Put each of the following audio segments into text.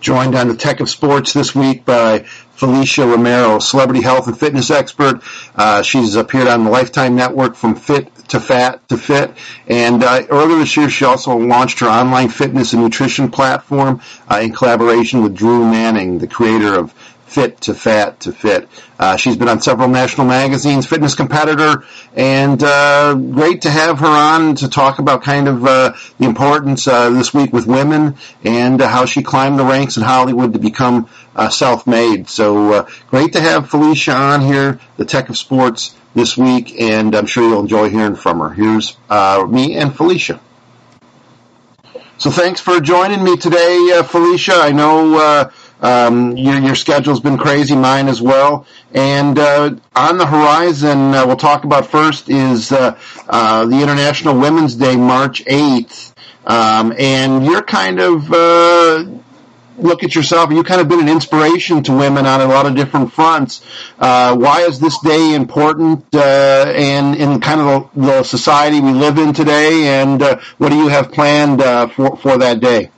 joined on the Tech of Sports this week by Felicia Romero, celebrity health and fitness expert. Uh, she's appeared on the Lifetime Network from Fit to Fat to Fit. And uh, earlier this year, she also launched her online fitness and nutrition platform uh, in collaboration with Drew Manning, the creator of fit to fat to fit. Uh, she's been on several national magazines, fitness competitor, and uh, great to have her on to talk about kind of uh, the importance uh, this week with women and uh, how she climbed the ranks in Hollywood to become uh, self-made. So great to have Felicia on here, the Tech of Sports this week, and I'm sure you'll enjoy hearing from her. Here's me and Felicia. So thanks for joining me today, Felicia. I know um, your, your schedule's been crazy, mine as well. And uh, on the horizon, uh, we'll talk about first is uh, uh the International Women's Day, March 8th. Um, and you're kind of uh, look at yourself, You've kind of been an inspiration to women on a lot of different fronts. Uh, why is this day important and in kind of the, the, society we live in today? And what do you have planned for for that day?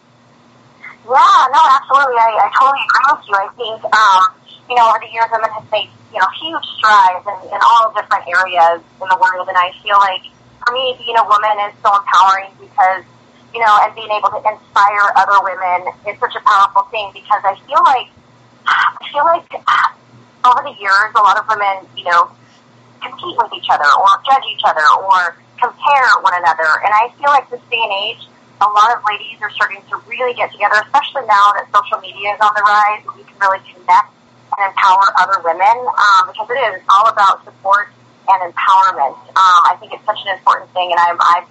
Yeah, no, absolutely. I, I totally agree with you. I think, um, you know, over the years, women have made, you know, huge strides in, in all different areas in the world. And I feel like, for me, being a woman is so empowering because, you know, and being able to inspire other women is such a powerful thing because I feel like, I feel like over the years, a lot of women, you know, compete with each other or judge each other or compare one another. And I feel like this day and age, a lot of ladies are starting to really get together, especially now that social media is on the rise. We can really connect and empower other women um, because it is all about support and empowerment. Um, I think it's such an important thing, and I'm, I'm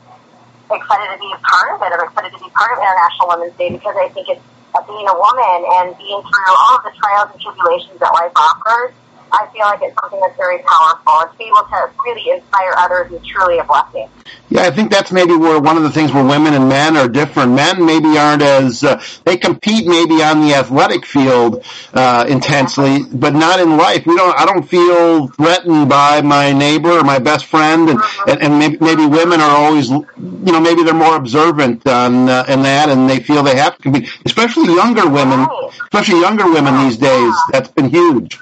excited to be a part of it. I'm excited to be part of International Women's Day because I think it's uh, being a woman and being through all of the trials and tribulations that life offers I feel like it's something that's very powerful. To be able to really inspire others is truly a blessing. Yeah, I think that's maybe where one of the things where women and men are different. Men maybe aren't as uh, they compete maybe on the athletic field uh, intensely, but not in life. We don't. I don't feel threatened by my neighbor or my best friend, and mm-hmm. and, and maybe, maybe women are always, you know, maybe they're more observant on uh, in that, and they feel they have to compete, especially younger women, especially younger women these days. That's been huge.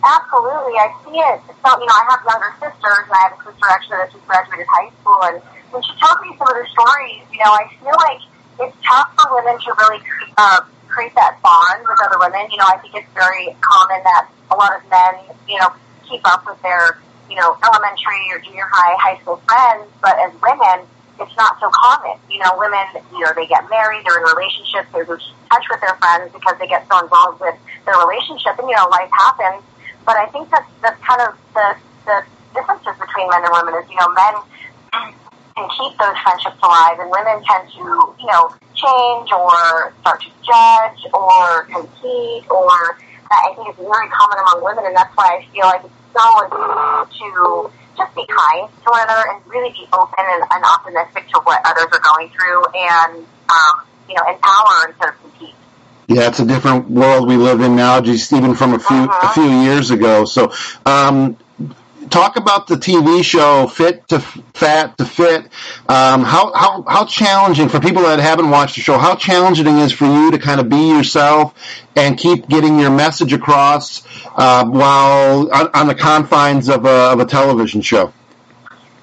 Absolutely, I see it. So, you know, I have younger sisters, and I have a sister actually that just graduated high school, and when she tells me some of her stories, you know, I feel like it's tough for women to really uh, create that bond with other women. You know, I think it's very common that a lot of men, you know, keep up with their, you know, elementary or junior high, high school friends, but as women, it's not so common. You know, women, you know, they get married, they're in relationships, they lose touch with their friends because they get so involved with their relationship, and you know, life happens. But I think that's that's kind of the the differences between men and women is you know men can keep those friendships alive, and women tend to you know change or start to judge or compete or that I think it's very common among women, and that's why I feel like it's so important to just be kind to one another and really be open and, and optimistic to what others are going through, and um, you know empower instead of. Yeah, it's a different world we live in now, just even from a few uh-huh. a few years ago. So, um, talk about the TV show Fit to Fat to Fit. Um, how how how challenging for people that haven't watched the show? How challenging it is for you to kind of be yourself and keep getting your message across uh, while on, on, the confines of a, of a television show?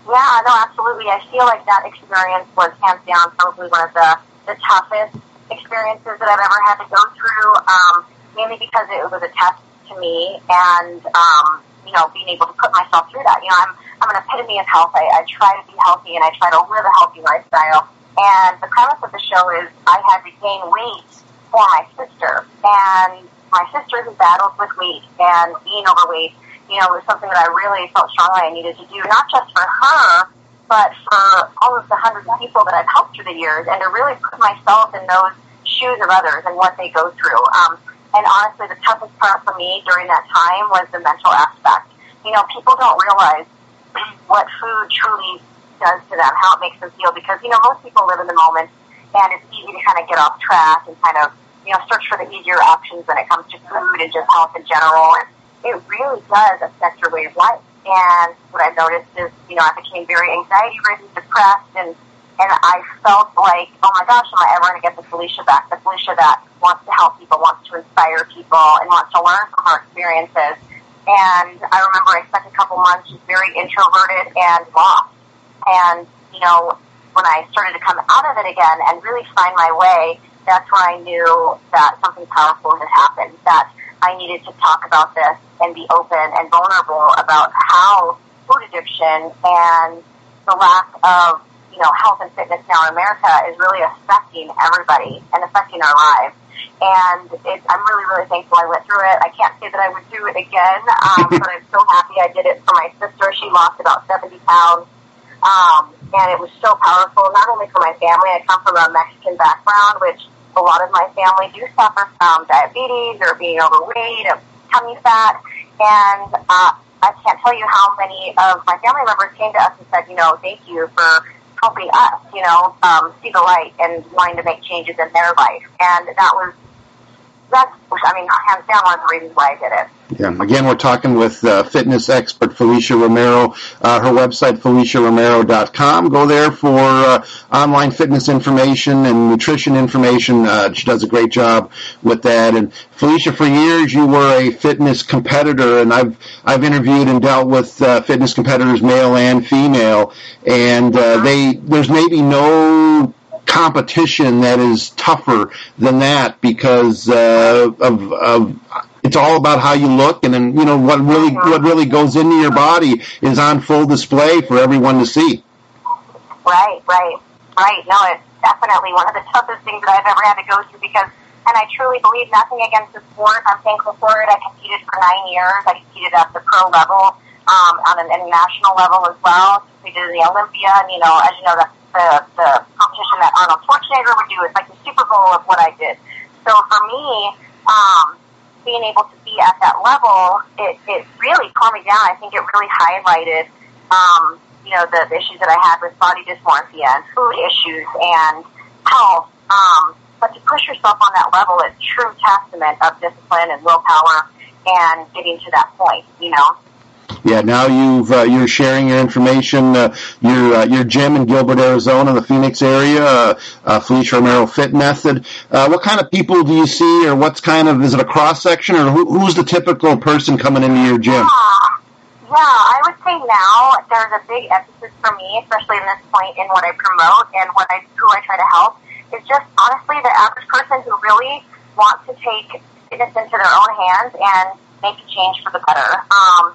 Yeah, no, absolutely. I feel like that experience was hands down probably one of the the toughest experiences that I've ever had to go through, um, mainly because it was a test to me and, um, you know, being able to put myself through that. You know, I'm, I'm an epitome of health. I, I try to be healthy and I try to live a healthy lifestyle. And the premise of the show is I had to gain weight for my sister. And my sister who battles with weight and being overweight, you know, was something that I really felt strongly I needed to do, not just for her, but for all of the hundreds of people that I've helped through the years, and to really put myself in those shoes of others and what they go through. Um, and honestly, the toughest part for me during that time was the mental aspect. You know, people don't realize what food truly does to them, how it makes them feel, because, you know, most people live in the moment, and it's easy to kind of get off track and kind of, you know, search for the easier options when it comes to food and just health in general. And it really does affect your way of life. And what I've noticed is, you know, I became very anxiety ridden, depressed, and and I felt like, oh my gosh, am I ever going to get the Felicia back? The Felicia that wants to help people, wants to inspire people, and wants to learn from her experiences. And I remember I spent a couple months just very introverted and lost. And, you know, when I started to come out of it again and really find my way, that's where I knew that something powerful had happened, that I needed to talk about this and be open and vulnerable about how food addiction and the lack of you know, health and fitness now in America is really affecting everybody and affecting our lives. And it, I'm really, really thankful I went through it. I can't say that I would do it again, um, but I'm so happy I did it for my sister. She lost about 70 pounds. Um, and it was so powerful, not only for my family. I come from a Mexican background, which a lot of my family do suffer from diabetes or being overweight, tummy fat. And uh, I can't tell you how many of my family members came to us and said, you know, thank you for helping us, you know, um, see the light and wanting to make changes in their life. And that was, that's, I mean, hands down one of the reasons why I did it. Yeah. Again, we're talking with uh, fitness expert Felicia Romero. Uh, her website, FeliciaRomero.com. Go there for uh, online fitness information and nutrition information. Uh, she does a great job with that. And Felicia, for years you were a fitness competitor, and I've I've interviewed and dealt with uh, fitness competitors, male and female, and uh, they there's maybe no competition that is tougher than that because uh, of, of it's all about how you look and then you know what really what really goes into your body is on full display for everyone to see. Right right right. No it's definitely one of the toughest things that i've ever had to go through because and i truly believe nothing against the sport. I'm thankful for it. I competed for nine years. I competed at the pro level um, on an international level as well. Competed in the olympia and you know as you know that's the, the competition that arnold schwarzenegger would do it's like the super bowl of what i did so for me um, being able to be at that level, it, it really calmed me down. I think it really highlighted, um, you know, the, the issues that I had with body dysmorphia and food issues and health. Um, but to push yourself on that level is true testament of discipline and willpower and getting to that point, you know. Yeah, now you've uh, you're sharing your information. Uh, your uh, your gym in Gilbert, Arizona, the Phoenix area, uh, uh, Felicia Romero Fit Method. Uh, what kind of people do you see, or what's kind of is it a cross section, or who, who's the typical person coming into your gym? Yeah, I would say now there's a big emphasis for me, especially in this point in what I promote and what I who I try to help. Is just honestly the average person who really wants to take fitness into their own hands and make a change for the better. Um,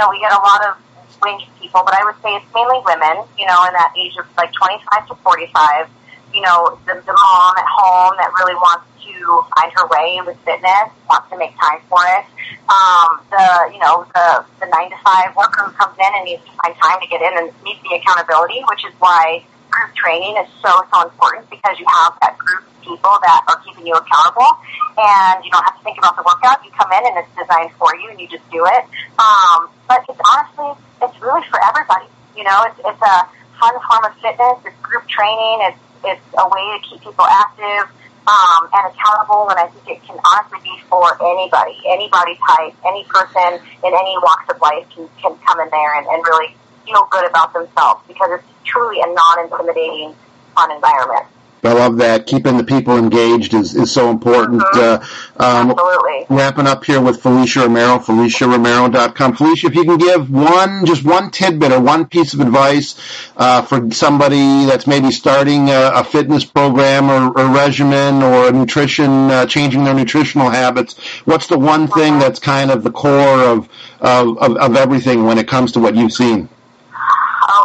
know, we get a lot of range of people, but I would say it's mainly women, you know, in that age of like 25 to 45. You know, the, the mom at home that really wants to find her way with fitness, wants to make time for it. Um, the, you know, the, the nine to five worker who comes in and needs to find time to get in and needs the accountability, which is why group training is so, so important because you have that group of people that are keeping you accountable and you don't have to think about the workout. You come in and it's designed for you and you just do it. Um, but it's honestly, it's really for everybody. You know, it's, it's a fun form of fitness. It's group training. It's, it's a way to keep people active. Um, and accountable, and I think it can honestly be for anybody, any body type, any person in any walks of life can, can come in there and, and really feel good about themselves because it's truly a non-intimidating, fun environment. I love that. Keeping the people engaged is, is so important. Mm-hmm. Uh, um, Absolutely. Wrapping up here with Felicia Romero, FeliciaRomero.com. Felicia, if you can give one, just one tidbit or one piece of advice uh, for somebody that's maybe starting a, a fitness program or, or, regimen or nutrition, uh, changing their nutritional habits, what's the one thing mm-hmm. that's kind of the core of, of, of, of everything when it comes to what you've seen?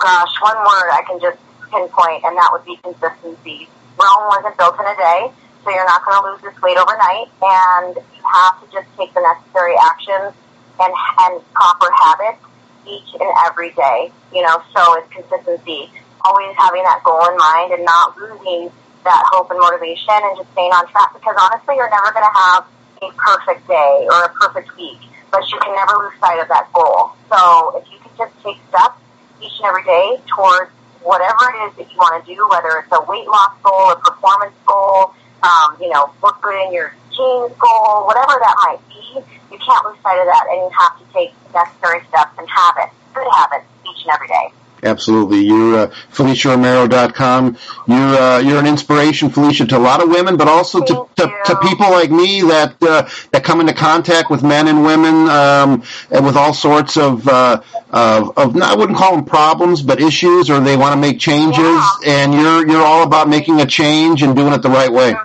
Gosh, one word I can just pinpoint, and that would be consistency Rome wasn't built in a day, so you're not going to lose this weight overnight, and you have to just take the necessary actions and, and proper habits each and every day. You know, so it's consistency. Always having that goal in mind and not losing that hope and motivation and just staying on track because honestly, you're never going to have a perfect day or a perfect week, but you can never lose sight of that goal. So if you can just take steps each and every day towards whatever it is that you want to do, whether it's a weight loss goal, a performance goal, um, you know, look in your jeans goal, whatever that might be, you can't lose sight of that and you have to take necessary steps and habits, good habits each and every day. Absolutely. You're uh, FeliciaRomero.com. You're uh, you're an inspiration, Felicia, to a lot of women, but also to, to, to, people like me that uh, that come into contact with men and women um, and with all sorts of, uh, of of I wouldn't call them problems, but issues, or they want to make changes. Yeah. And you're you're all about making a change and doing it the right way.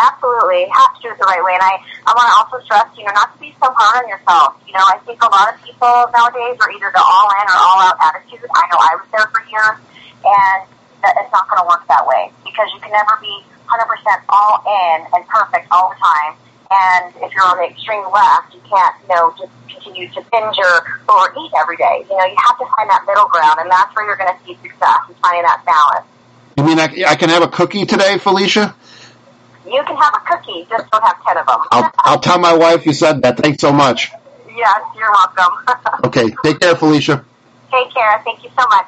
Absolutely, have to do it the right way. And I I want to also stress, you know, not to be so hard on yourself. You know, I think a lot of people nowadays are either the all in or all out attitude. I know I was there for years, and that it's not going to work that way because you can never be 100% all in and perfect all the time. And if you're on the extreme left, you can't, you know, just continue to binge or, eat every day. You know, you have to find that middle ground, and that's where you're going to see success, is finding that balance. You mean I, I can have a cookie today, Felicia? You can have a cookie, just don't have ten of them. I'll, I'll tell my wife you said that. Thanks so much. Yes, you're welcome. okay, take care, Felicia. Take care. Thank you so much.